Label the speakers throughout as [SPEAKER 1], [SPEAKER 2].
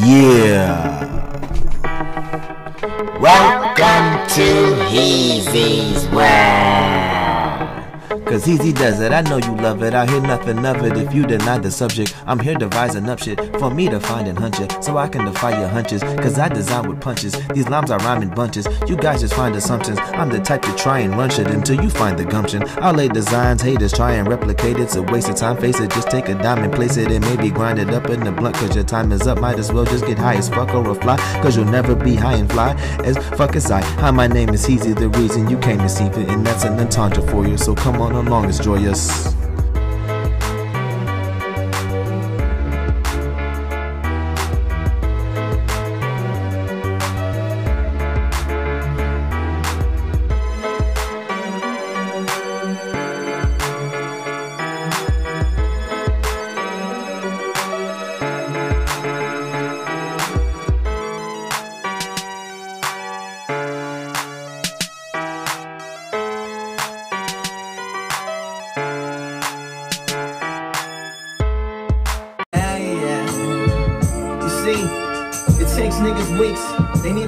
[SPEAKER 1] Yeah. Welcome to Heezy's World. Cause Easy does it, I know you love it. I hear nothing of it if you deny the subject. I'm here devising up shit for me to find and hunch it. So I can defy your hunches. Cause I design with punches. These lines are rhyming bunches. You guys just find assumptions. I'm the type to try and run shit until you find the gumption. I'll lay designs, haters try and replicate it. It's a waste of time, face it. Just take a dime and place it and maybe grind it up in the blunt. Cause your time is up. Might as well just get high as fuck or a fly. Cause you'll never be high and fly as fuck as I. Hi, my name is Heezy, the reason you came to see it. And that's an entendre for you. So come on along, it's joyous.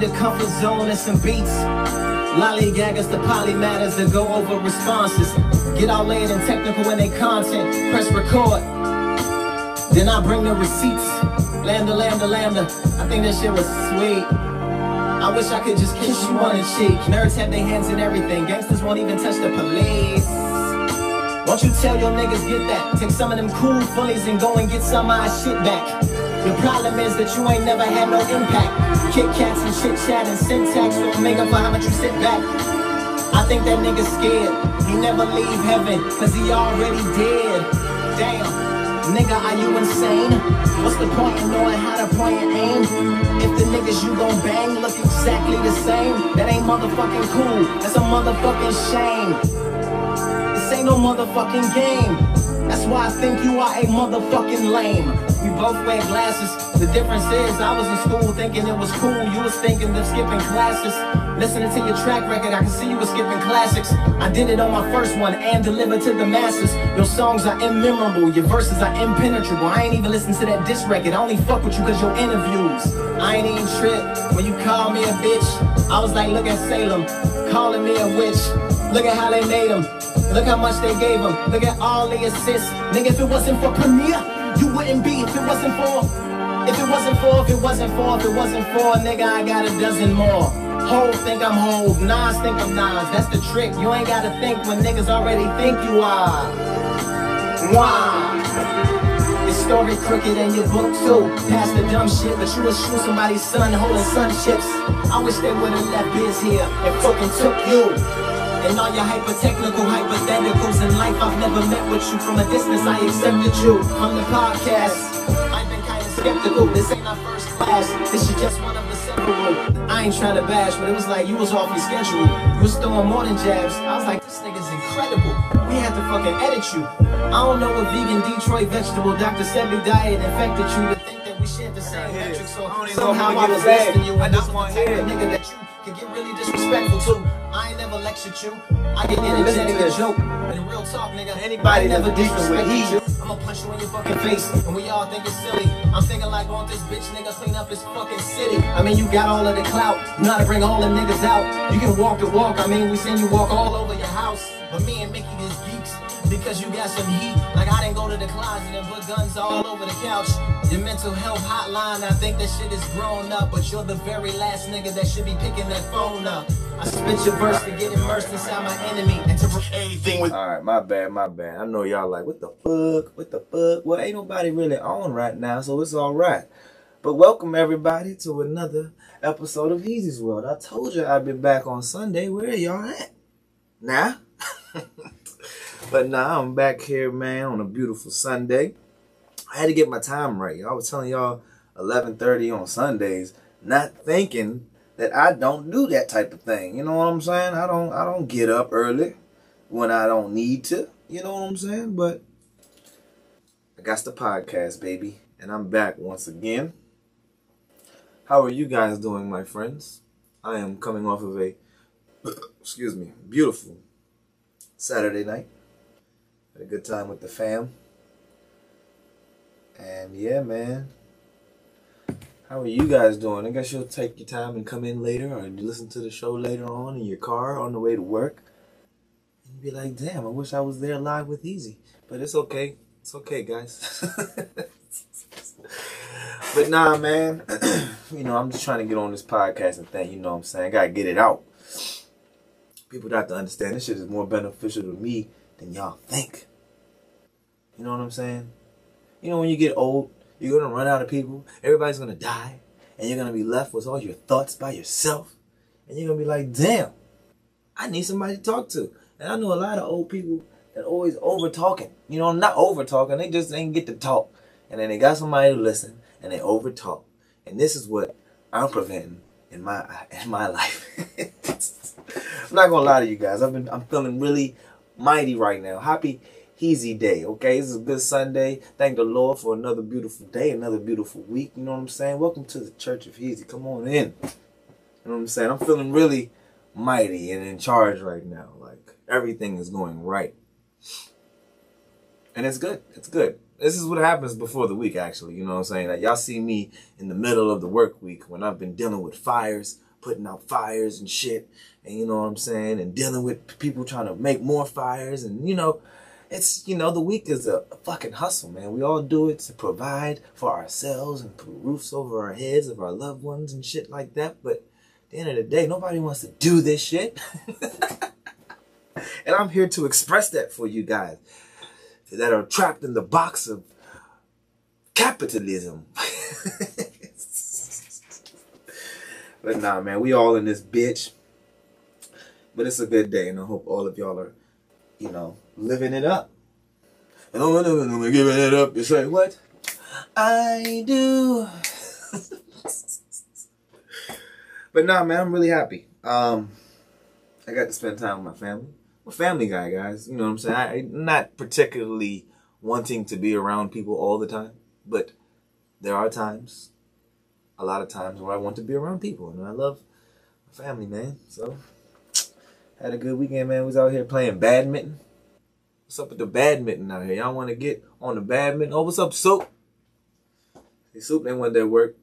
[SPEAKER 2] A comfort zone and some beats. Lollygaggers to polymatters that go over responses. Get all laid and technical in their content. Press record. Then I bring the receipts. Lambda, lambda, lambda. I think that shit was sweet. I wish I could just kiss you on the cheek. Nerds have their hands in everything. Gangsters won't even touch the police. Won't you tell your niggas get that? Take some of them cool fullies and go and get some of our shit back. The problem is that you ain't never had no impact. Kit Kats and chit chat and syntax don't make up for how much you sit back. I think that nigga scared. He never leave heaven, cause he already dead. Damn. Nigga, are you insane? What's the point in knowing how to point and aim? If the niggas you gon' bang look exactly the same, that ain't motherfucking cool. That's a motherfucking shame. This ain't no motherfucking game. That's why I think you are a motherfucking lame. We both wear glasses. The difference is I was in school thinking it was cool. You was thinking of skipping classes. Listening to your track record, I can see you was skipping classics. I did it on my first one and delivered to the masses. Your songs are immemorable, your verses are impenetrable. I ain't even listen to that diss record. I only fuck with you cause your interviews. I ain't even trip when you call me a bitch. I was like, look at Salem, calling me a witch. Look at how they made him. Look how much they gave him. Look at all the assists. Nigga, if it wasn't for Premier, you wouldn't be. If it wasn't for, if it wasn't for, if it wasn't for, if it wasn't for, nigga, I got a dozen more. Hove think I'm Hove, Nas think I'm Nas. That's the trick. You ain't gotta think when niggas already think you are. Why? Story crooked and your book too. Past the dumb shit, but you was shoot somebody's son holding sun chips. I wish they would've left biz here and fucking took you. And all your hyper-technical hypotheticals in life, I've never met with you from a distance. I accepted you from the podcast. I've been kinda skeptical. This ain't our first class. This is just one of the several. I ain't trying to bash, but it was like you was off your schedule. You was throwing more than jabs. I was like, this nigga's incredible. We had to fucking edit you. I don't know what vegan Detroit vegetable Dr. Sebi diet infected you to think that we shared the same metrics. So somehow I was less than you. And I'm the type of nigga that you could get really disrespectful to. I ain't never lectured you. I get energetic and joke. And real talk, nigga.
[SPEAKER 3] Anybody
[SPEAKER 2] never
[SPEAKER 3] beefing with
[SPEAKER 2] you. I'ma punch you in your fucking face. And we all think it's silly. I'm thinking like, won't this bitch nigga clean up his fucking city? I mean, you got all of the clout. How to bring all the niggas out. You can walk the walk. I mean, we seen you walk all over your house. But me and Mickey is geeks. Because you got some heat. Like I didn't go to the closet and put guns all over the couch. Your mental health hotline, I think that shit is grown up. But you're the very last nigga that should be picking that phone up. I spit your verse to get immersed inside my enemy and to anything with
[SPEAKER 1] All right, my bad, my bad. I know y'all like, what the fuck, what the fuck? Well, ain't nobody really on right now, so it's all right. But welcome everybody to another episode of Heezy's World. I told you I'd be back on Sunday. Where y'all at? Nah. but now I'm back here, man, on a beautiful Sunday. I had to get my time right. I was telling y'all 11:30 on Sundays, not thinking that I don't do that type of thing. You know what I'm saying? I don't I don't get up early when I don't need to. You know what I'm saying? But I got the podcast, baby, and I'm back once again. How are you guys doing, my friends? I am coming off of a excuse me, beautiful Saturday night. Had a good time with the fam. And yeah, man. How are you guys doing? I guess you'll take your time and come in later or listen to the show later on in your car on the way to work. And be like, damn, I wish I was there live with Heezy. But it's okay. It's okay, guys. but nah, man. you know, I'm just trying to get on this podcast and thing, you know what I'm saying? I gotta get it out. People got to understand this shit is more beneficial to me than y'all think. You know what I'm saying? You know, when you get old, you're gonna run out of people. Everybody's gonna die, and you're gonna be left with all your thoughts by yourself. And you're gonna be like, "Damn, I need somebody to talk to." And I know a lot of old people that always over talking. You know, not over talking. They just ain't get to talk, and then they got somebody to listen, and they over talk. And this is what I'm preventing in my in my life. I'm not gonna lie to you guys. I've been I'm feeling really mighty right now. Happy easy day, okay? This is a good Sunday. Thank the Lord for another beautiful day, another beautiful week. You know what I'm saying? Welcome to the Church of Heezy. Come on in. You know what I'm saying? I'm feeling really mighty and in charge right now. Like everything is going right. And it's good. It's good. This is what happens before the week, actually. You know what I'm saying? Like y'all see me in the middle of the work week when I've been dealing with fires, putting out fires and shit. And you know what I'm saying? And dealing with people trying to make more fires and, you know, it's you know the week is a, fucking hustle man. We all do it to provide for ourselves and put roofs over our heads of our loved ones and shit like that but at the end of the day nobody wants to do this shit. And i'm here to express that for you guys that are trapped in the box of capitalism. But nah man we all in this bitch. But it's a good day and i hope all of y'all are you know living it up. And I'm giving it up. You say what? I do. but nah, man, I'm really happy. Um, I got to spend time with my family. I'm a family guy, guys. You know what I'm saying? I, am not particularly wanting to be around people all the time, but there are times, a lot of times, where I want to be around people, and I love my family, man. So, had a good weekend, man. We was out here playing badminton. What's up with the badminton out here? Y'all want to get on the badminton? Oh, what's up, Soup? See, Soup ain't went there work.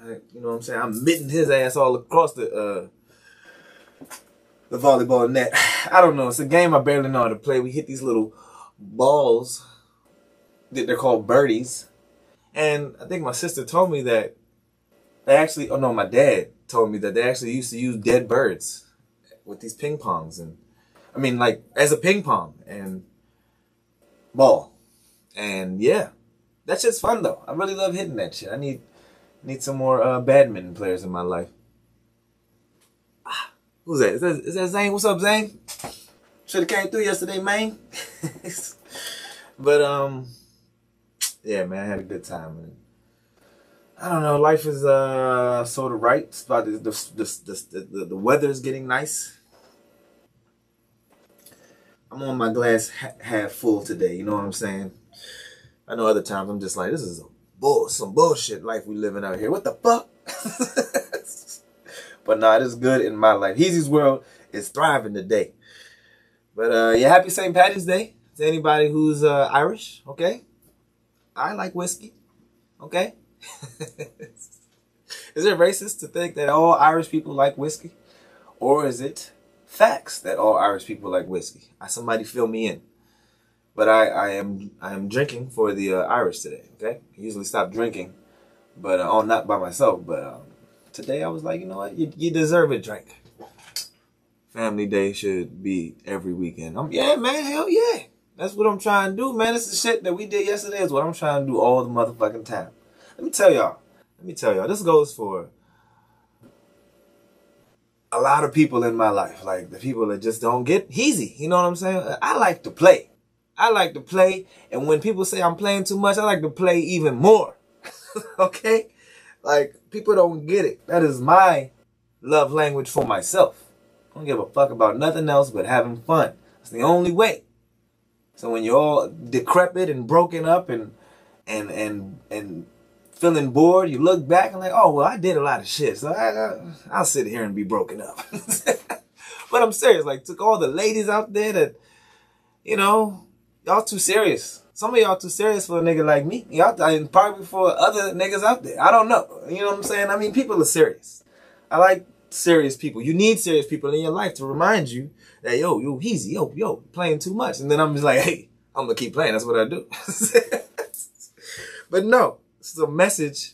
[SPEAKER 1] I, you know what I'm saying? I'm mitting his ass all across the uh, the volleyball net. I don't know. It's a game I barely know how to play. We hit these little balls. They're called birdies. And I think my sister told me that they actually, oh no, my dad told me that they actually used to use dead birds with these ping pongs. And I mean, like, as a ping pong. And ball. And yeah, that's just fun though. I really love hitting that shit. I need need some more uh, badminton players in my life. Ah, who's that? Is that, is that Zane? What's up, Zane? Should have came through yesterday, man. but um, yeah, man, I had a good time. I don't know. Life is uh sort of right. About the the the the, the, the weather is getting nice. I'm on my glass ha- half full today. You know what I'm saying? I know other times I'm just like, this is bull, some bullshit life we living out here. What the fuck? but nah, it is good in my life. Heezy's world is thriving today. But uh, yeah, happy St. Patty's Day to anybody who's uh, Irish. Okay, I like whiskey. Okay, is it racist to think that all Irish people like whiskey, or is it facts that all Irish people like whiskey. I, Somebody fill me in. But I, I am I am drinking for the uh, Irish today. Okay, I usually stop drinking, but uh, oh, not by myself. But um, today I was like, you know what, you, you deserve a drink. Family Day should be every weekend. I'm yeah, man, hell yeah. That's what I'm trying to do, man. This is shit that we did yesterday is what I'm trying to do all the motherfucking time. Let me tell y'all. Let me tell y'all. This goes for a lot of people in my life, like the people that just don't get easy. You know what I'm saying? I like to play. I like to play. And when people say I'm playing too much, I like to play even more. okay? Like, people don't get it. That is my love language for myself. I don't give a fuck about nothing else but having fun. It's the only way. So when you're all decrepit and broken up and and and and feeling bored, you look back and like, oh, well, I did a lot of shit. So I, I, will sit here and be broken up. but I'm serious. Like, took all the ladies out there that, you know, y'all too serious Some of y'all too serious for a nigga like me. Y'all and probably for other niggas out there. I don't know. You know what I'm saying? I mean, people are serious. I like serious people. You need serious people in your life to remind you that yo, yo, easy, yo, yo, playing too much. And then I'm just like, hey, I'm gonna keep playing. That's what I do. but no, it's a message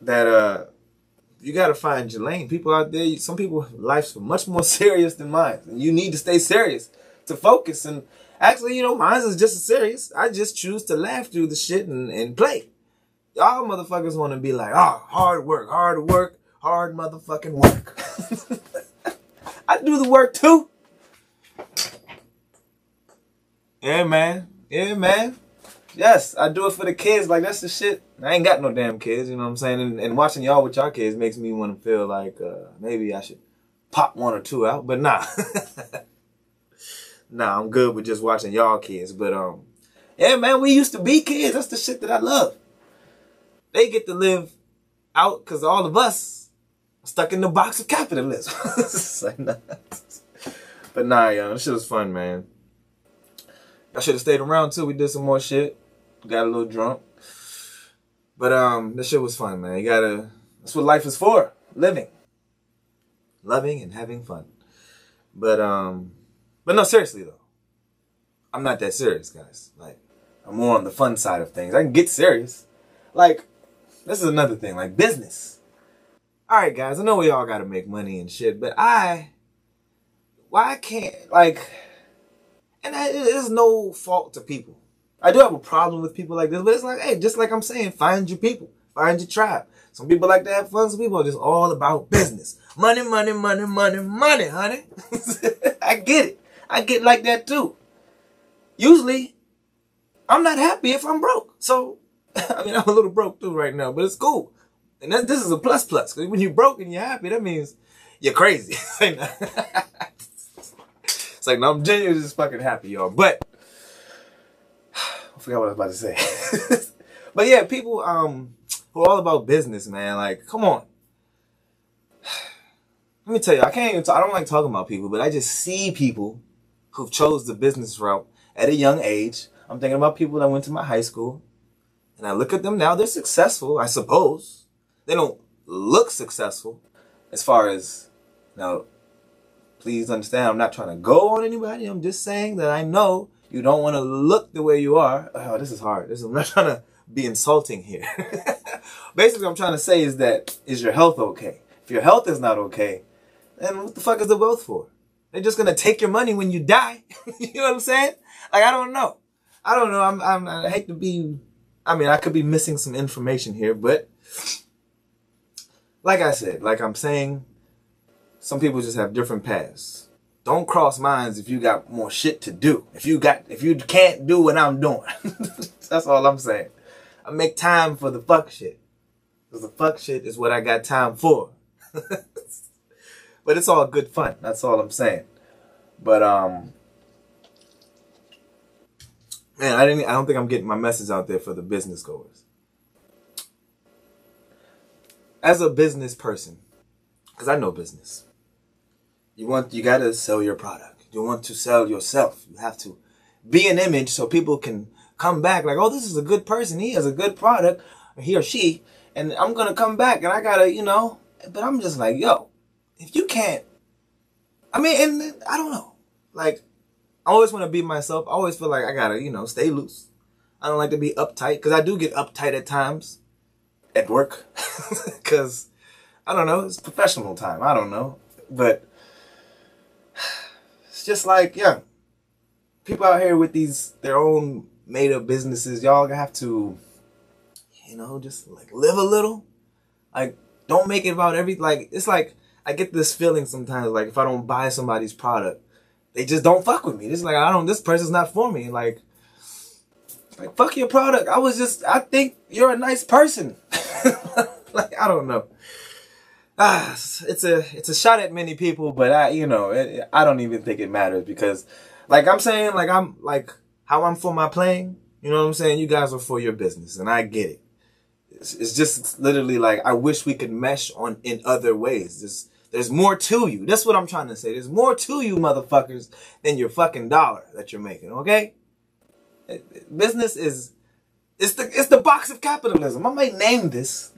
[SPEAKER 1] that uh you gotta find your lane. People out there, some people life's much more serious than mine. And you need to stay serious to focus and Actually, you know, mine is just as serious. I just choose to laugh through the shit and, and play. Y'all motherfuckers want to be like, oh, hard work, hard work, hard motherfucking work. I do the work too. Yeah, man. Yeah, man. Yes, I do it for the kids. Like, that's the shit. I ain't got no damn kids, you know what I'm saying? And, and watching y'all with y'all kids makes me want to feel like uh, maybe I should pop one or two out, but nah. nah, I'm good with just watching y'all kids. But um, yeah, man, we used to be kids. That's the shit that I love. They get to live out because all of us are stuck in the box of capitalism. like, nah. But nah, yo, this shit was fun, man. I should have stayed around too. We did some more shit. Got a little drunk. But um, this shit was fun, man. You gotta. That's what life is for. Living, loving, and having fun. But um. But no, seriously though. I'm not that serious, guys. Like, I'm more on the fun side of things. I can get serious. Like, this is another thing, like business. Alright, guys, I know we all gotta make money and shit, but I why can't like and is no fault to people. I do have a problem with people like this, but it's like, hey, just like I'm saying, find your people, find your tribe. Some people like to have fun. Some people are just all about business. Money, money, money, money, money, honey. I get it. I get like that too. Usually, I'm not happy if I'm broke. So, I mean, I'm a little broke too right now, but it's cool. And that, this is a plus plus. Because when you're broke and you're happy, that means you're crazy. it's like, no, I'm genuinely just fucking happy, y'all. But, forgot what I was about to say. but yeah, people um who are all about business, man. Like, come on. Let me tell you, I can't even I don't like talking about people, but I just see people who've chose the business route at a young age. I'm thinking about people that went to my high school. And I look at them now, they're successful, I suppose. They don't look successful as far as, now, please understand, I'm not trying to go on anybody. I'm just saying that I know you don't want to look the way you are. Oh, this is hard. This is, I'm not trying to be insulting here. Basically, what I'm trying to say is that, is your health okay? If your health is not okay, then what the fuck is the wealth for? They're just gonna take your money when you die. you know what I'm saying? Like I don't know. I don't know. I'm, I'm I hate to be. I mean, I could be missing some information here, but like I said, like I'm saying, some people just have different paths. Don't cross minds if you got more shit to do. If you got, if you can't do what I'm doing, that's all I'm saying. I make time for the fuck shit. Cause the fuck shit is what I got time for. But it's all good fun. That's all I'm saying. But um man, I didn't I don't think I'm getting my message out there for the business goers. As a business person, cuz I know business. You want you got to sell your product. You want to sell yourself. You have to be an image so people can come back like, "Oh, this is a good person. He has a good product, he or she." And I'm to come back and I got to, you know, but I'm just like, "Yo, if you can't, I mean, and I don't know, like, I always want to be myself. I always feel like I gotta, you know, stay loose. I don't like to be uptight because I do get uptight at times at work because I don't know, it's professional time. I don't know, but just like, yeah, people out here with these their own made up businesses. Y'all have to, you know, just like live a little. Like, don't make it about every like. It's like I get this feeling sometimes, like if I don't buy somebody's product, they just don't fuck with me. It's like I don't. This person's not for me. Like, like fuck your product. I was just. I think you're a nice person. like I don't know. Ah, it's a it's a shot at many people, but I you know it, I don't even think it matters because, like I'm saying, like I'm like how I'm for my playing. You know what I'm saying? You guys are for your business, and I get it. It's, it's just literally like I wish we could mesh on in other ways. Just there's more to you. That's what I'm trying to say. There's more to you, motherfuckers, than your fucking dollar that you're making, okay? Business is it's the it's the box of capitalism. I might name this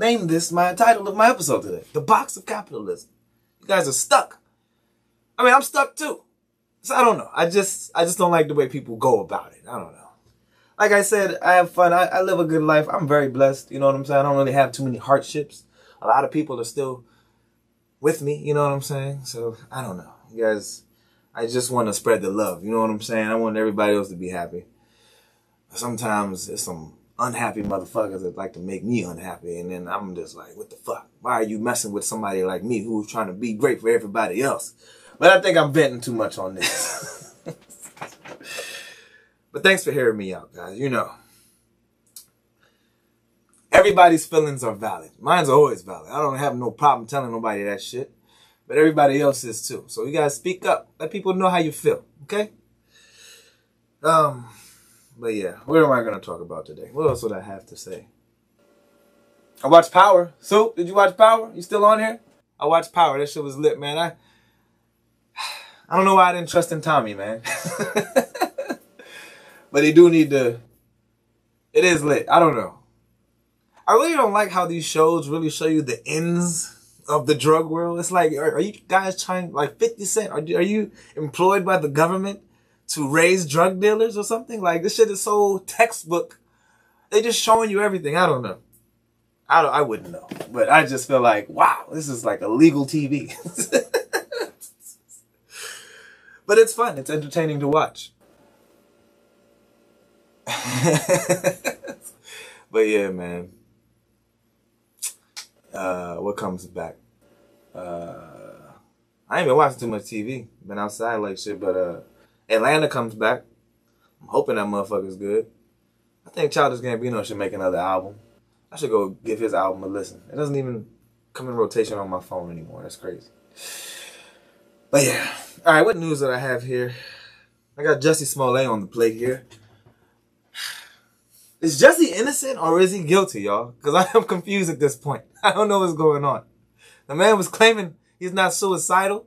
[SPEAKER 1] name this my title of my episode today. The box of capitalism. You guys are stuck. I mean, I'm stuck too. So I don't know. I just I just don't like the way people go about it. I don't know. Like I said, I have fun. I, I live a good life. I'm very blessed. You know what I'm saying? I don't really have too many hardships. A lot of people are still with me. You know what I'm saying? So I don't know. You guys, I just want to spread the love. You know what I'm saying? I want everybody else to be happy. Sometimes it's some unhappy motherfuckers that like to make me unhappy. And then I'm just like, what the fuck? Why are you messing with somebody like me who's trying to be great for everybody else? But I think I'm venting too much on this. but thanks for hearing me out, guys. You know, everybody's feelings are valid. Mine's always valid. I don't have no problem telling nobody that shit. But everybody else is too. So you gotta speak up. Let people know how you feel. Okay? Um, but yeah, what am I gonna talk about today? What else would I have to say? I watched Power. So, did you watch Power? You still on here? I watched Power. That shit was lit, man. I I don't know why I didn't trust in Tommy, man. but they do need to. It is lit. I don't know. I really don't like how these shows really show you the ends of the drug world. It's like, are, are you guys trying, like 50 Cent, are, are you employed by the government to raise drug dealers or something? Like, this shit is so textbook. They just showing you everything. I don't know. I, don't, I wouldn't know. But I just feel like, wow, this is like a legal TV. but it's fun. It's entertaining to watch. but yeah, man. Uh, what comes back? Uh, I ain't been watching too much TV. Been outside like shit, but uh, Atlanta comes back. I'm hoping that motherfucker's good. I think Childish Gambino should make another album. I should go give his album a listen. It doesn't even come in rotation on my phone anymore. That's crazy. But yeah. All right, what news that I have here? I got Jussie Smollett on the plate here. Is Jussie innocent or is he guilty, y'all? Because I am confused at this point. I don't know what's going on. The man was claiming he's not suicidal.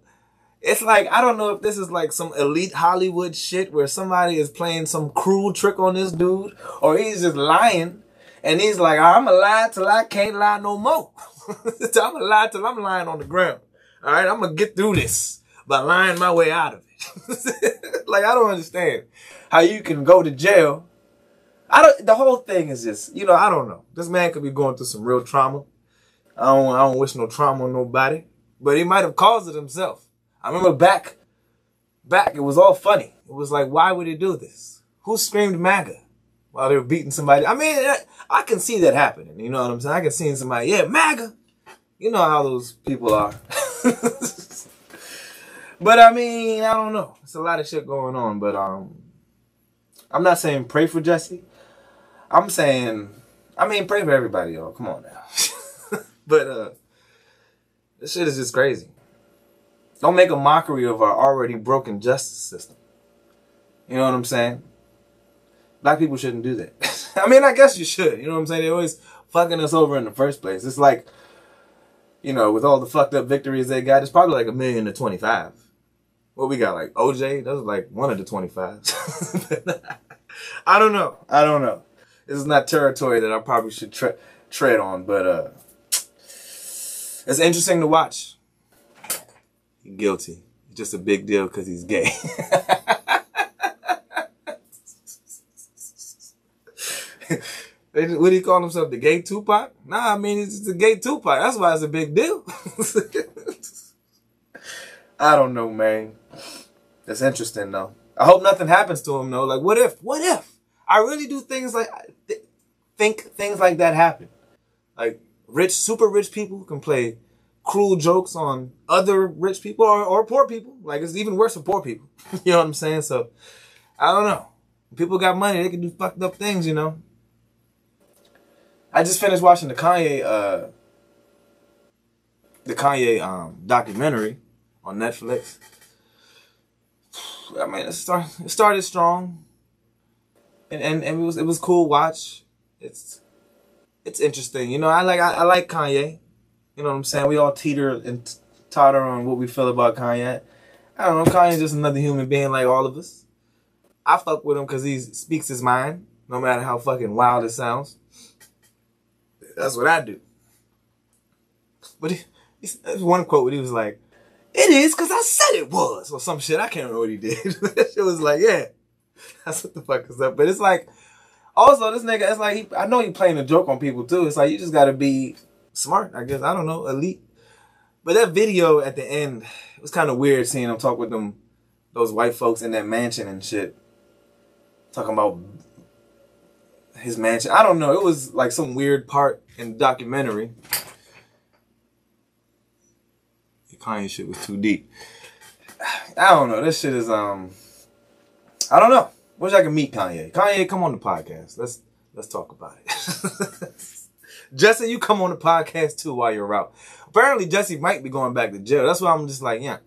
[SPEAKER 1] It's like, I don't know if this is like some elite Hollywood shit where somebody is playing some cruel trick on this dude or he's just lying and he's like, I'm a lie till I can't lie no more. I'm a lie till I'm lying on the ground. All right. I'm to get through this by lying my way out of it. like, I don't understand how you can go to jail. I don't, the whole thing is just, you know, I don't know. This man could be going through some real trauma. I don't, I don't wish no trauma on nobody, but he might have caused it himself. I remember back, back, it was all funny. It was like, why would he do this? Who screamed MAGA while they were beating somebody? I mean, I can see that happening. You know what I'm saying? I can see somebody, yeah, MAGA. You know how those people are. but I mean, I don't know. It's a lot of shit going on, but um, I'm not saying pray for Jesse. I'm saying, I mean, pray for everybody, y'all. Come on now. but uh, this shit is just crazy. Don't make a mockery of our already broken justice system. You know what I'm saying? Black people shouldn't do that. I mean, I guess you should. You know what I'm saying? They're always fucking us over in the first place. It's like, you know, with all the fucked up victories they got, it's probably like a million to 25. What we got, like OJ? That was like one of the 25. I don't know. I don't know. This is not territory that I probably should tre tread on, but uh, it's interesting to watch. Guilty. Just a big deal because he's gay. what do you call himself? The gay Tupac? Nah, I mean, it's the gay Tupac. That's why it's a big deal. I don't know, man. That's interesting, though. I hope nothing happens to him, though. Like, what if? What if? I really do things like, th think things like that happen. Like, rich, super rich people can play cruel jokes on other rich people or, or poor people. Like, it's even worse for poor people. you know what I'm saying? So, I don't know. People got money, they can do fucked up things, you know. I just finished watching the Kanye, uh, the Kanye um, documentary on Netflix. I mean, it, it started strong, and, and and it was it was cool watch. It's it's interesting, you know. I like I, I like Kanye. You know what I'm saying? We all teeter and totter on what we feel about Kanye. I don't know. Kanye's just another human being like all of us. I fuck with him because he speaks his mind, no matter how fucking wild it sounds. That's what I do. But he, he, there's one quote where he was like, "It is because I said it was," or some shit. I can't remember what he did. shit was like, "Yeah, that's what the fuck is up." But it's like, also this nigga, it's like he, I know he playing a joke on people too. It's like you just got to be smart, I guess. I don't know, elite. But that video at the end, it was kind of weird seeing him talk with them, those white folks in that mansion and shit. Talking about his mansion. I don't know. It was like some weird part in the documentary. The Kanye shit was too deep. I don't know. This shit is um. I don't know. Wish I could meet Kanye. Kanye, come on the podcast. Let's let's talk about it. Jesse, you come on the podcast too while you're out. Apparently, Jesse might be going back to jail. That's why I'm just like, yeah,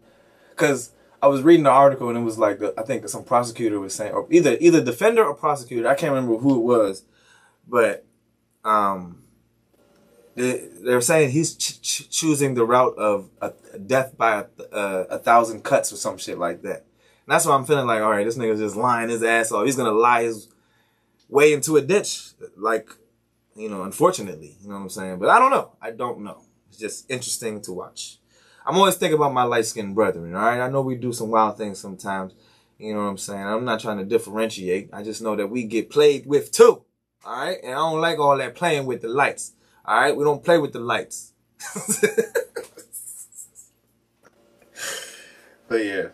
[SPEAKER 1] because I was reading the article and it was like, I think some prosecutor was saying, or either either defender or prosecutor. I can't remember who it was, but um, they, they're saying he's ch- ch- choosing the route of a, a death by a, a, a thousand cuts or some shit like that. And that's why I'm feeling like, all right, this nigga's just lying his ass off. He's gonna lie his way into a ditch, like you know, unfortunately, you know what I'm saying? But I don't know. I don't know. It's just interesting to watch. I'm always thinking about my light skinned brethren, all right? I know we do some wild things sometimes. You know what I'm saying? I'm not trying to differentiate. I just know that we get played with too. All right. And I don't like all that playing with the lights. All right. We don't play with the lights. but yeah.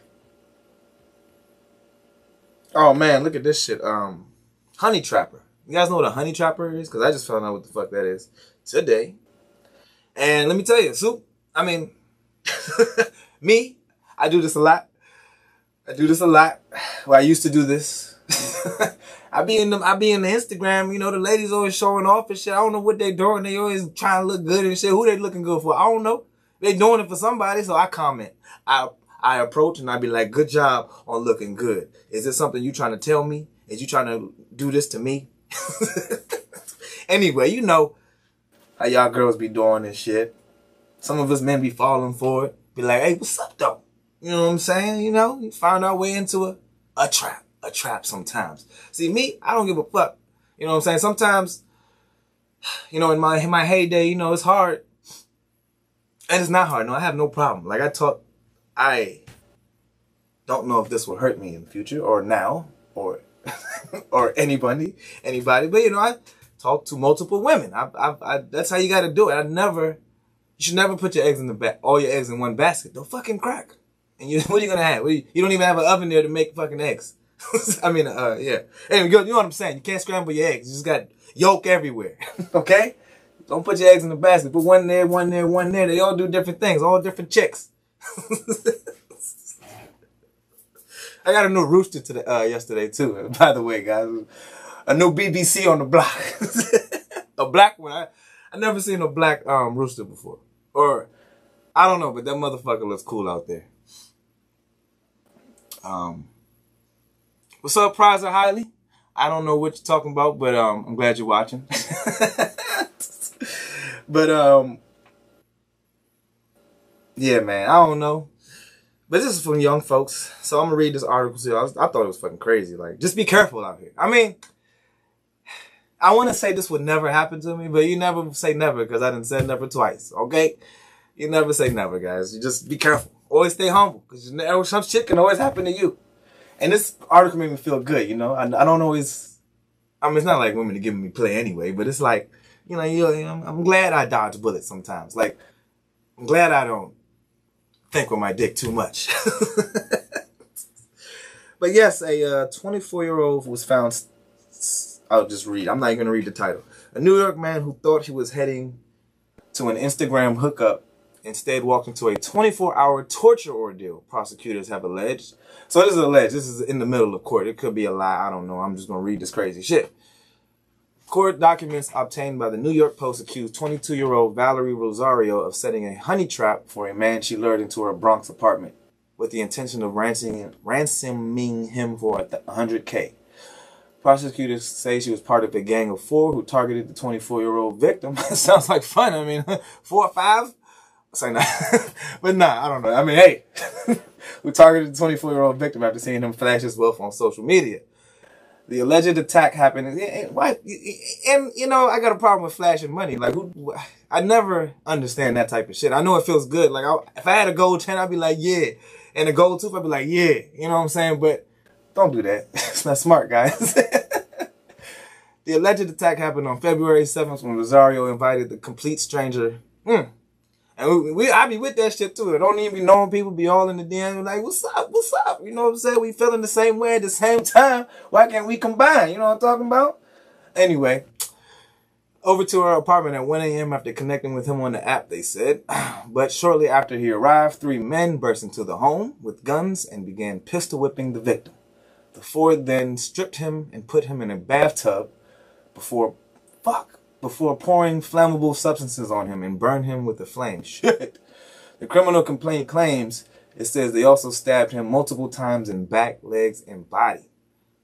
[SPEAKER 1] Oh man, look at this shit. Um, Honey Trapper. You guys know what a honey trapper is? Because I just found out what the fuck that is today. And let me tell you, Soup, I mean, me, I do this a lot. I do this a lot. Well, I used to do this. I be in them, I be in the Instagram, you know, the ladies always showing off and shit. I don't know what they doing. They always trying to look good and shit. Who they looking good for? I don't know. They doing it for somebody, so I comment. I I approach and I be like, good job on looking good. Is this something you trying to tell me? Is you trying to do this to me? anyway, you know how y'all girls be doing and shit. Some of us men be falling for it. Be like, hey, what's up though? You know what I'm saying? You know, you find our way into a, a trap. A trap sometimes. See, me, I don't give a fuck. You know what I'm saying? Sometimes, you know, in my in my heyday, you know, it's hard. And it's not hard. No, I have no problem. Like I talk, I don't know if this will hurt me in the future or now or anybody, anybody. But you know, I talk to multiple women. I, I, I that's how you got to do it. I never, you should never put your eggs in the ba- all your eggs in one basket. They'll fucking crack. And you, what are you gonna have? You, you, don't even have an oven there to make fucking eggs. I mean, uh, yeah. Anyway, you know what I'm saying? You can't scramble your eggs. You just got yolk everywhere. okay? Don't put your eggs in the basket. Put one there, one there, one there. They all do different things. All different chicks. I got a new rooster today, uh, yesterday too. By the way, guys, a new BBC on the block. a black one. I, I never seen a black um rooster before. Or I don't know, but that motherfucker looks cool out there. Um, what's up, Prizer Highly? I don't know what you're talking about, but um, I'm glad you're watching. but um, yeah, man, I don't know. But this is from young folks, so I'm gonna read this article. I, was, I thought it was fucking crazy. Like, just be careful out here. I mean, I want to say this would never happen to me, but you never say never because I didn't say never twice. Okay, you never say never, guys. You just be careful. Always stay humble because some shit can always happen to you. And this article made me feel good. You know, I, I don't always. I mean, it's not like women are giving me play anyway, but it's like, you know, you, I'm glad I dodge bullets sometimes. Like, I'm glad I don't think with my dick too much. but yes, a 24 uh, year old was found. I'll just read. I'm not even going to read the title. A New York man who thought he was heading to an Instagram hookup instead walked into a 24 hour torture ordeal, prosecutors have alleged. So this is alleged. This is in the middle of court. It could be a lie. I don't know. I'm just going to read this crazy shit. Court documents obtained by the New York Post accused 22-year-old Valerie Rosario of setting a honey trap for a man she lured into her Bronx apartment with the intention of ransoming, ransoming him for 100K. Prosecutors say she was part of a gang of four who targeted the 24-year-old victim. sounds like fun. I mean, four or five? Say nah. but nah, I don't know. I mean, hey, who targeted the 24-year-old victim after seeing him flash his wealth on social media. The alleged attack happened. And, and, why? And you know, I got a problem with flashing money. Like, who? I never understand that type of shit. I know it feels good. Like, I, if I had a gold chain, I'd be like, yeah, and a gold tooth, I'd be like, yeah. You know what I'm saying? But don't do that. it's not smart, guys. the alleged attack happened on February 7th when Rosario invited the complete stranger. Mm, and we, we, I be with that shit too. I don't even be knowing people, be all in the DM, like, what's up, what's up? You know what I'm saying? We feeling the same way at the same time. Why can't we combine? You know what I'm talking about? Anyway, over to her apartment at 1 a.m. after connecting with him on the app, they said. But shortly after he arrived, three men burst into the home with guns and began pistol whipping the victim. The four then stripped him and put him in a bathtub before, fuck, before pouring flammable substances on him and burn him with the flame. Shit. The criminal complaint claims it says they also stabbed him multiple times in back, legs, and body.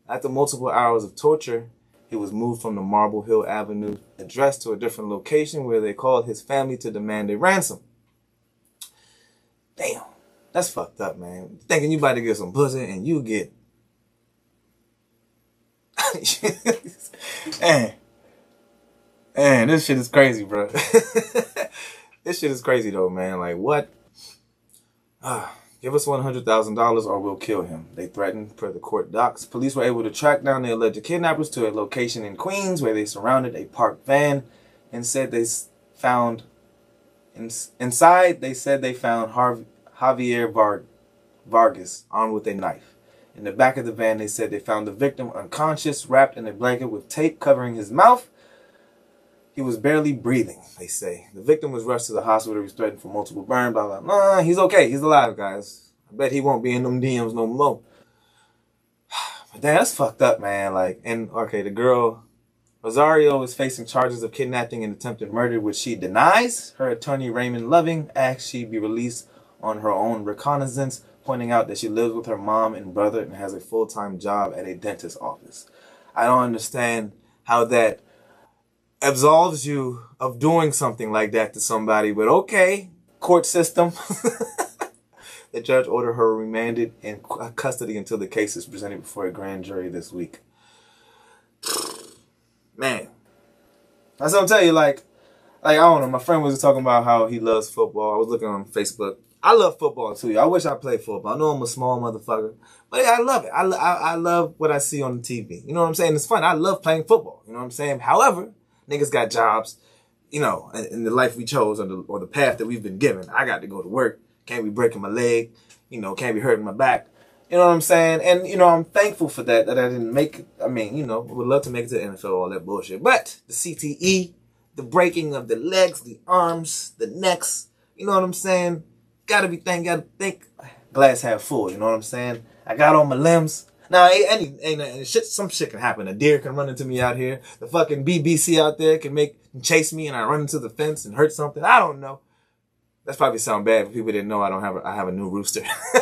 [SPEAKER 1] After multiple hours of torture, he was moved from the Marble Hill Avenue address to a different location where they called his family to demand a ransom. Damn, that's fucked up, man. Thinking you about to get some pussy and you get. man, Man, this shit is crazy, bro. this shit is crazy though, man. Like what? Ah, give us one hundred thousand dollars or we'll kill him. They threatened per the court docs. Police were able to track down the alleged kidnappers to a location in Queens where they surrounded a parked van and said they found in, inside. They said they found Harv, Javier Var, Vargas armed with a knife. In the back of the van, they said they found the victim unconscious, wrapped in a blanket with tape covering his mouth he was barely breathing, they say. The victim was rushed to the hospital. He was threatened for multiple burns, blah, blah, blah. He's okay. He's alive, guys. I bet he won't be in them DMs no more. But damn, that's fucked up, man. Like, and okay, the girl, Rosario is facing charges of kidnapping and attempted murder, which she denies. Her attorney, Raymond Loving, asked she be released on her own recognizance, pointing out that she lives with her mom and brother and has a full-time job at a dentist's office. I don't understand how that absolves you of doing something like that to somebody, but okay, court system. the judge ordered her remanded in uh, custody until the case is presented before a grand jury this week. Man, that's what I'm telling you. Like, like I don't know. My friend was talking about how he loves football. I was looking on Facebook. I love football too. I wish I played football. I know I'm a small motherfucker, but I love it. I, I, I love what I see on the TV. You know what I'm saying? It's fun. I love playing football. You know what I'm saying? However, Niggas got jobs, you know, in, in the life we chose or the, or the path that we've been given. I got to go to work. Can't be breaking my leg. You know, can't be hurting my back. You know what I'm saying? And, you know, I'm thankful for that, that I didn't make it. I mean, you know, would love to make it to the NFL, all that bullshit. But the CTE, the breaking of the legs, the arms, the necks, you know what I'm saying? Gotta be thank, gotta think glass half full, you know what I'm saying? I got all my limbs. Now, any, any, shit, some shit can happen. A deer can run into me out here. The fucking BBC out there can make, chase me and I run into the fence and hurt something. I don't know. That's probably sound bad if people didn't know I don't have a, I have a new rooster.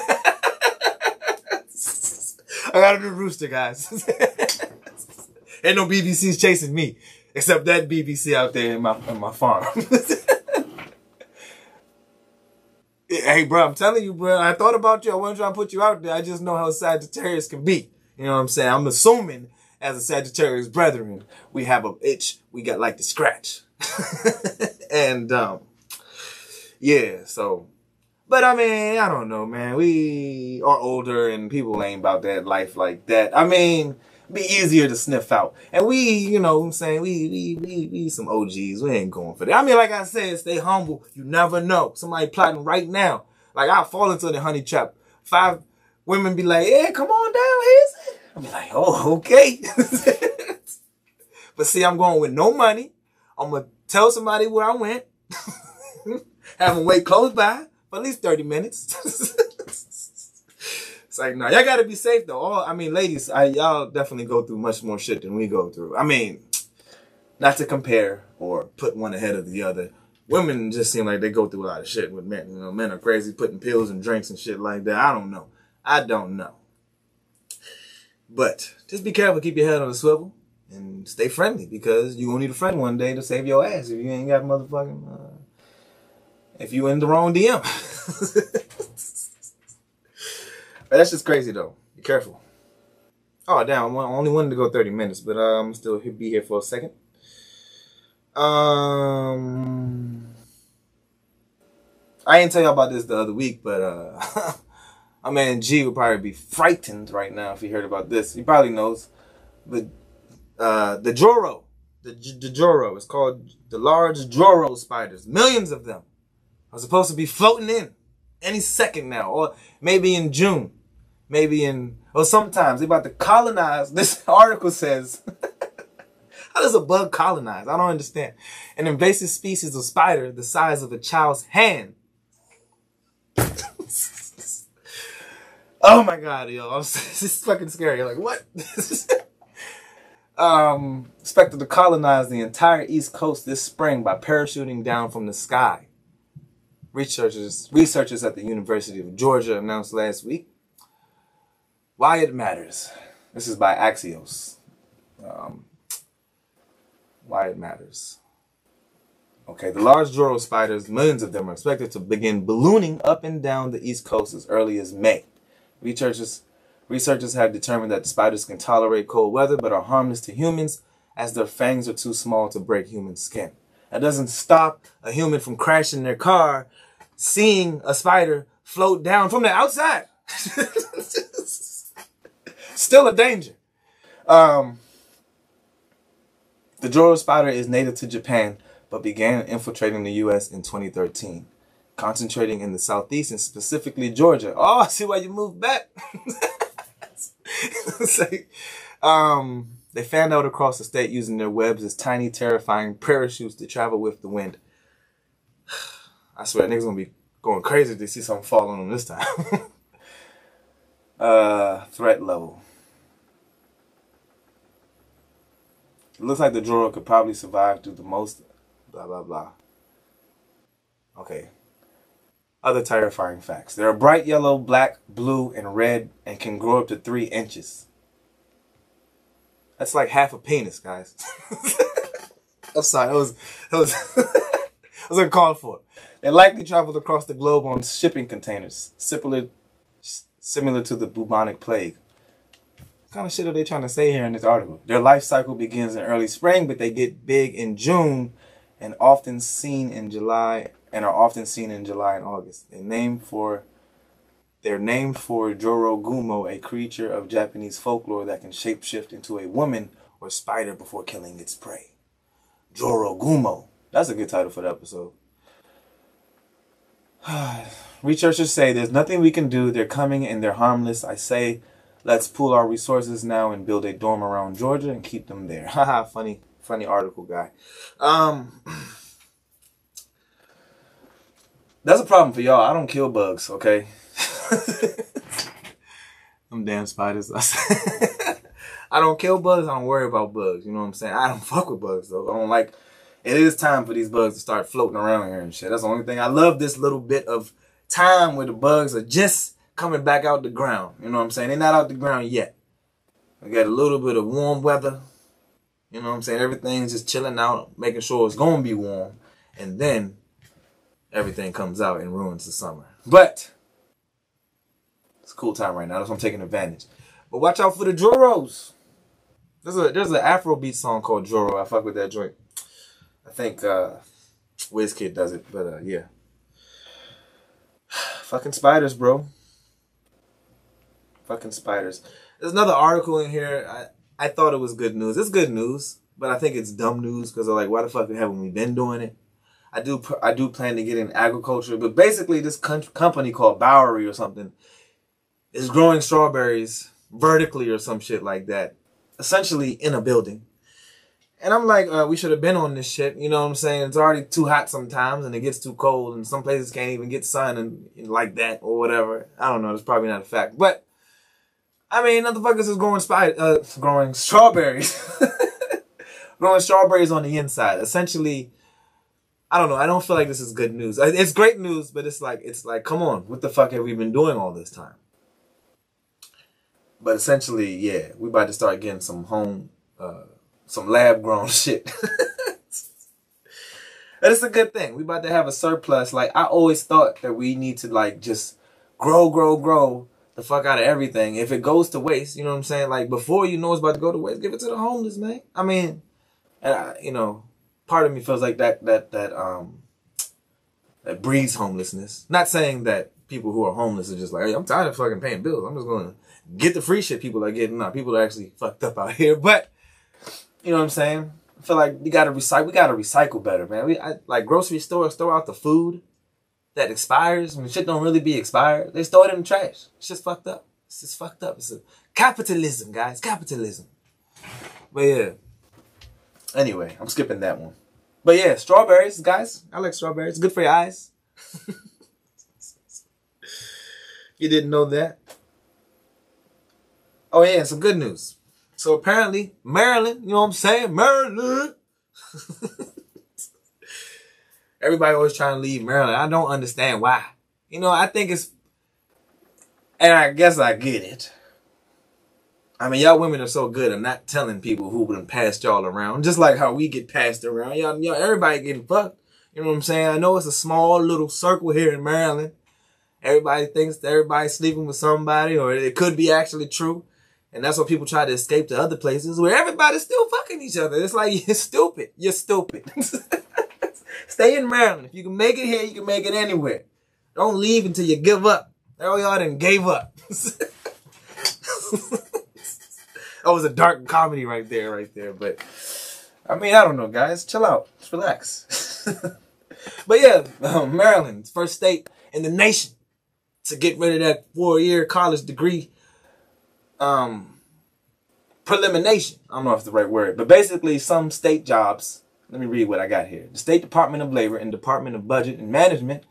[SPEAKER 1] I got a new rooster, guys. Ain't no BBCs chasing me, except that BBC out there in my, in my farm. Hey, bro, I'm telling you, bro. I thought about you. I wasn't trying to put you out there. I just know how Sagittarius can be. You know what I'm saying? I'm assuming as a Sagittarius brethren, we have a itch we got like to scratch. and, um, yeah, so, but I mean, I don't know, man. We are older and people ain't about that life like that. I mean, be easier to sniff out. And we, you know I'm saying, we, we, we, we some OGs. We ain't going for that. I mean, like I said, stay humble. You never know. Somebody plotting right now. Like, I'll fall into the honey trap. Five women be like, yeah, come on down, it. I'll be like, oh, okay. but see, I'm going with no money. I'm to tell somebody where I went. Have them wait close by for at least 30 minutes. It's like, no, y'all gotta be safe though. All, I mean, ladies, I, y'all definitely go through much more shit than we go through. I mean, not to compare or put one ahead of the other. Women just seem like they go through a lot of shit with men. You know, men are crazy putting pills and drinks and shit like that. I don't know. I don't know. But just be careful, keep your head on the swivel, and stay friendly because you gonna need a friend one day to save your ass if you ain't got motherfucking. Uh, if you in the wrong DM. That's just crazy though. Be careful. Oh damn! I only wanted to go thirty minutes, but uh, I'm still be here for a second. Um, I didn't tell you about this the other week, but uh, my man G would probably be frightened right now if he heard about this. He probably knows, but uh, the Joro, the the Joro, it's called the large Joro spiders. Millions of them are supposed to be floating in any second now, or maybe in June, maybe in or sometimes they're about to colonize. This article says. How does a bug colonize? I don't understand. An invasive species of spider the size of a child's hand. oh my god, yo. this is fucking scary. Like, what? um, expected to colonize the entire East Coast this spring by parachuting down from the sky. Researchers, researchers at the University of Georgia announced last week why it matters. This is by Axios. Um, why it matters. Okay, the large Joro spiders, millions of them, are expected to begin ballooning up and down the East Coast as early as May. Researchers, researchers have determined that spiders can tolerate cold weather but are harmless to humans as their fangs are too small to break human skin. That doesn't stop a human from crashing their car, seeing a spider float down from the outside. Still a danger. Um, the Joro spider is native to Japan, but began infiltrating the U.S. in 2013, concentrating in the southeast and specifically Georgia. Oh, I see why you moved back. um, they fanned out across the state using their webs as tiny, terrifying parachutes to travel with the wind. I swear, niggas gonna be going crazy if they see something falling on them this time. uh, threat level. It looks like the Joro could probably survive through the most blah blah blah. Okay. Other terrifying facts. They are bright yellow, black, blue, and red and can grow up to three inches. That's like half a penis, guys. I'm sorry, it was it was it was uncalled for. They likely traveled across the globe on shipping containers, similar similar to the bubonic plague kind of shit are they trying to say here in this article? Their life cycle begins in early spring, but they get big in June and often seen in July and are often seen in July and August. They named for they're named for Jorogumo, a creature of Japanese folklore that can shapeshift into a woman or spider before killing its prey. Jorogumo. That's a good title for the episode. Researchers say there's nothing we can do. They're coming and they're harmless. I say Let's pool our resources now and build a dorm around Georgia and keep them there. Haha, funny, funny article guy. Um, that's a problem for y'all. I don't kill bugs, okay? I'm damn spiders. I don't kill bugs. I don't worry about bugs. You know what I'm saying? I don't fuck with bugs though. I don't like. It is time for these bugs to start floating around here and shit. That's the only thing. I love this little bit of time where the bugs are just coming back out the ground. You know what I'm saying? They're not out the ground yet. We got a little bit of warm weather. You know what I'm saying? Everything's just chilling out, making sure it's to be warm. And then everything comes out and ruins the summer. But it's a cool time right now. That's why I'm taking advantage. But watch out for the Joros. There's a there's an Afrobeat song called Joro. I fuck with that joint. I think uh Wizkid does it, but uh yeah. Fucking spiders, bro. Fucking spiders. There's another article in here. I, I thought it was good news. It's good news, but I think it's dumb news because they're like, why the fuck haven't we been doing it? I do I do plan to get in agriculture, but basically this company called Bowery or something is growing strawberries vertically or some shit like that, essentially in a building. And I'm like, uh, we should have been on this shit. You know what I'm saying? It's already too hot sometimes and it gets too cold and some places can't even get sun and like that or whatever. I don't know. It's probably not a fact, but I mean, motherfuckers is growing spider, uh, growing strawberries, growing strawberries on the inside. Essentially, I don't know. I don't feel like this is good news. It's great news, but it's like it's like, come on, what the fuck have we been doing all this time? But essentially, yeah, we about to start getting some home, uh, some lab grown shit. and it's a good thing. We about to have a surplus. Like I always thought that we need to like just grow, grow, grow the fuck out of everything. If it goes to waste, you know what I'm saying? Like before you know it's about to go to waste, give it to the homeless, man. I mean, and I, you know, part of me feels like that that that um that breeds homelessness. Not saying that people who are homeless are just like, hey, I'm tired of fucking paying bills. I'm just gonna get the free shit people are getting. Now people are actually fucked up out here, but you know what I'm saying? I feel like we gotta recycle. We gotta recycle better, man. We I, like grocery stores throw out the food that expires when shit don't really be expired. They throw it in the trash. It's just fucked up. It's just fucked up. It's a capitalism, guys. Capitalism. But yeah. Anyway, I'm skipping that one. But yeah, strawberries, guys. I like strawberries. Good for your eyes. you didn't know that? Oh yeah, some good news. So apparently, Maryland, you know what I'm saying? Maryland. Everybody always trying to leave Maryland. I don't understand why. You know, I think it's, and I guess I get it. I mean, y'all women are so good at not telling people who would have passed y'all around. Just like how we get passed around. Y'all, y'all, everybody getting fucked. You know what I'm saying? I know it's a small little circle here in Maryland. Everybody thinks that everybody's sleeping with somebody, or it could be actually true. And that's why people try to escape to other places where everybody's still fucking each other. It's like, you're stupid. You're stupid. Stay in Maryland. If you can make it here, you can make it anywhere. Don't leave until you give up. All y'all done gave up. that was a dark comedy right there, right there. But I mean, I don't know, guys. Chill out. Just relax. but yeah, um, Maryland, first state in the nation to get rid of that four-year college degree um prelimination. I don't know if it's the right word, but basically some state jobs. Let me read what I got here. The State Department of Labor and Department of Budget and Management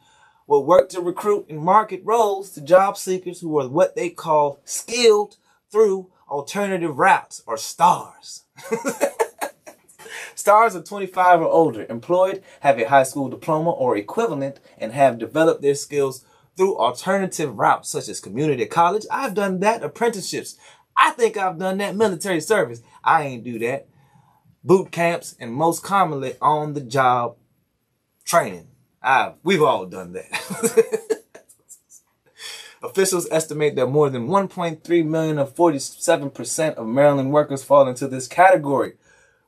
[SPEAKER 1] will work to recruit and market roles to job seekers who are what they call skilled through alternative routes or stars. stars are 25 or older, employed, have a high school diploma or equivalent, and have developed their skills through alternative routes such as community college. I've done that. Apprenticeships. I think I've done that. Military service. I ain't do that. Boot camps and most commonly on the job training. I've, we've all done that. Officials estimate that more than 1.3 million of 47% of Maryland workers fall into this category.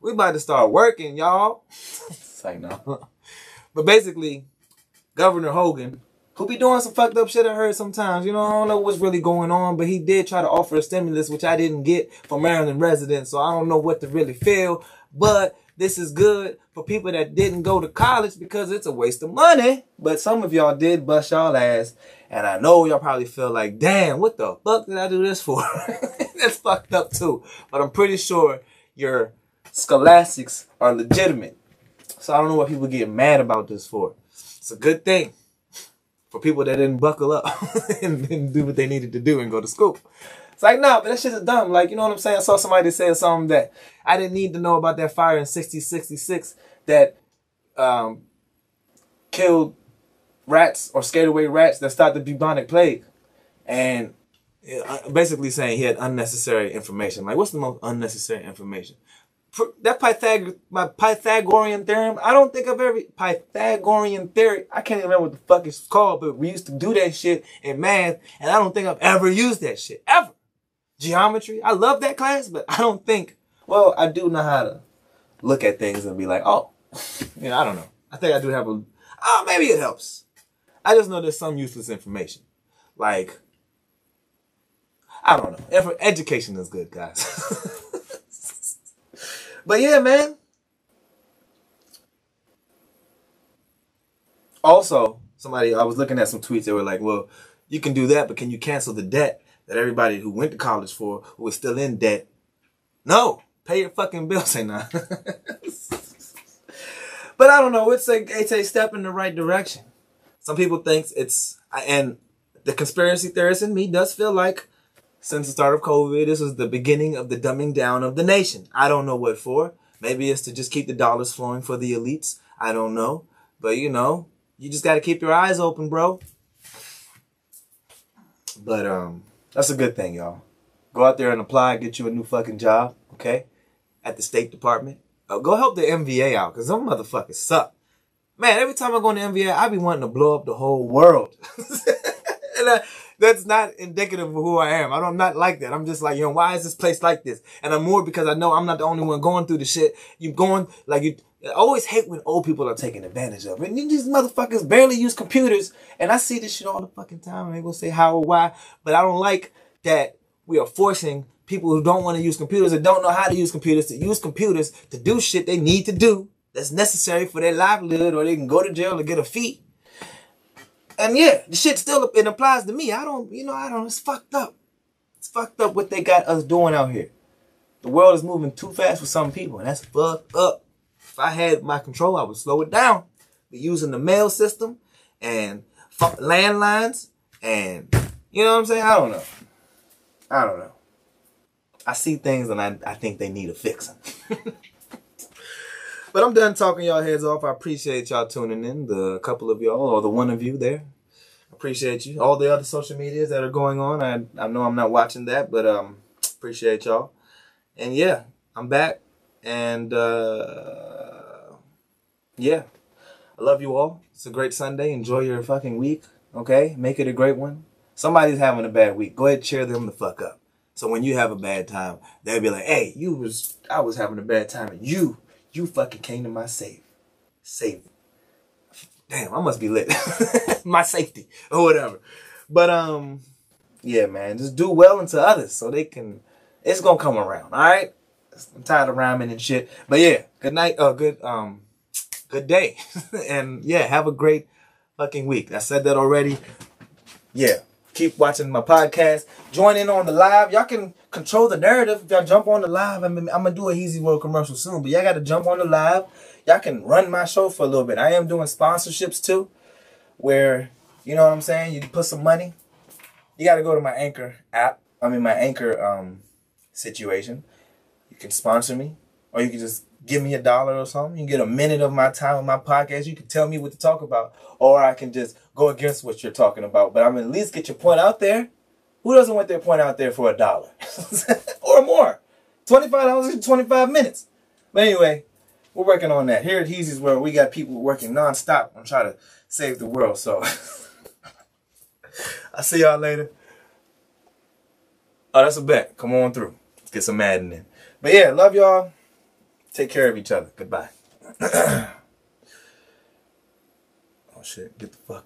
[SPEAKER 1] We about to start working, y'all. it's like, no. But basically, Governor Hogan, who be doing some fucked up shit I heard sometimes, you know, I don't know what's really going on, but he did try to offer a stimulus, which I didn't get for Maryland residents, so I don't know what to really feel. But this is good for people that didn't go to college because it's a waste of money. But some of y'all did bust y'all ass. And I know y'all probably feel like, damn, what the fuck did I do this for? That's fucked up too. But I'm pretty sure your scholastics are legitimate. So I don't know what people get mad about this for. It's a good thing for people that didn't buckle up and, and do what they needed to do and go to school. It's like, nah, but that shit is dumb. Like, you know what I'm saying? I saw somebody say something that I didn't need to know about that fire in 6066 that um, killed rats or scared away rats that started the bubonic plague. And uh, basically saying he had unnecessary information. Like, what's the most unnecessary information? That Pythag my Pythagorean theorem, I don't think I've ever, Pythagorean theory, I can't even remember what the fuck it's called, but we used to do that shit in math, and I don't think I've ever used that shit, ever geometry. I love that class, but I don't think, well, I do know how to look at things and be like, oh, you know, I don't know. I think I do have a, oh, maybe it helps. I just know there's some useless information. Like, I don't know. Education is good, guys. but yeah, man. Also, somebody, I was looking at some tweets that were like, well, you can do that, but can you cancel the debt? That everybody who went to college for is still in debt. No, pay your fucking bills, ain't not. but I don't know. It's a it's a step in the right direction. Some people think it's and the conspiracy theorist in me does feel like since the start of COVID, this was the beginning of the dumbing down of the nation. I don't know what for. Maybe it's to just keep the dollars flowing for the elites. I don't know. But you know, you just got to keep your eyes open, bro. But um that's a good thing, y'all. Go out there and apply, get you a new fucking job, okay? At the State Department. Uh, go help the MVA out, because them motherfuckers suck. Man, every time I go in the MVA, I be wanting to blow up the whole world. and, uh, that's not indicative of who I am. I don't, I'm not like that. I'm just like, yo, why is this place like this? And I'm more because I know I'm not the only one going through the shit. You going, like you, I always hate when old people are taking advantage of. And these motherfuckers barely use computers. And I see this shit all the fucking time. And they gonna say how or why. But I don't like that we are forcing people who don't want to use computers and don't know how to use computers to use computers to do shit they need to do that's necessary for their livelihood or they can go to jail or get a fee. And yeah, the shit still it applies to me. I don't, you know, I don't. It's fucked up. It's fucked up what they got us doing out here. The world is moving too fast for some people, and that's fucked up. If I had my control, I would slow it down. Be using the mail system and landlines, and you know what I'm saying. I don't know. I don't know. I see things and I, I think they need a fixing. But I'm done talking y'all heads off. I appreciate y'all tuning in. The couple of y'all or the one of you there. Appreciate you. All the other social medias that are going on. I I know I'm not watching that, but um appreciate y'all. And yeah, I'm back. And uh yeah. I love you all. It's a great Sunday. Enjoy your fucking week. Okay? Make it a great one. Somebody's having a bad week. Go ahead cheer them the fuck up. So when you have a bad time, they'll be like, hey, you was I was having a bad time and you you fucking came to my save. Save. Damn, I must be lit. my safety or whatever. But um, yeah, man, just do well into others so they can. It's gonna come around. All right. I'm tired of rhyming and shit. But yeah, good night. Uh, good um, good day, and yeah, have a great fucking week. I said that already. Yeah keep watching my podcast. Join in on the live. Y'all can control the narrative. If y'all jump on the live, I'm, I'm gonna do a Heezy World commercial soon, but y'all got to jump on the live. Y'all can run my show for a little bit. I am doing sponsorships too, where you know what I'm saying. You put some money. You got to go to my Anchor app. I mean my Anchor um situation. You can sponsor me, or you can just give me a dollar or something. You can get a minute of my time on my podcast. You can tell me what to talk about. Or I can just go against what you're talking about. But I'm at least get your point out there. Who doesn't want their point out there for a dollar? or more. $25 in 25 minutes. But anyway, we're working on that. Here at Heezy's World, we got people working nonstop on trying to save the world. So I'll see y'all later. Oh, that's a bet. Come on through. Let's get some Madden in. But yeah, love y'all. Take care of each other. Goodbye. oh shit, get the fuck.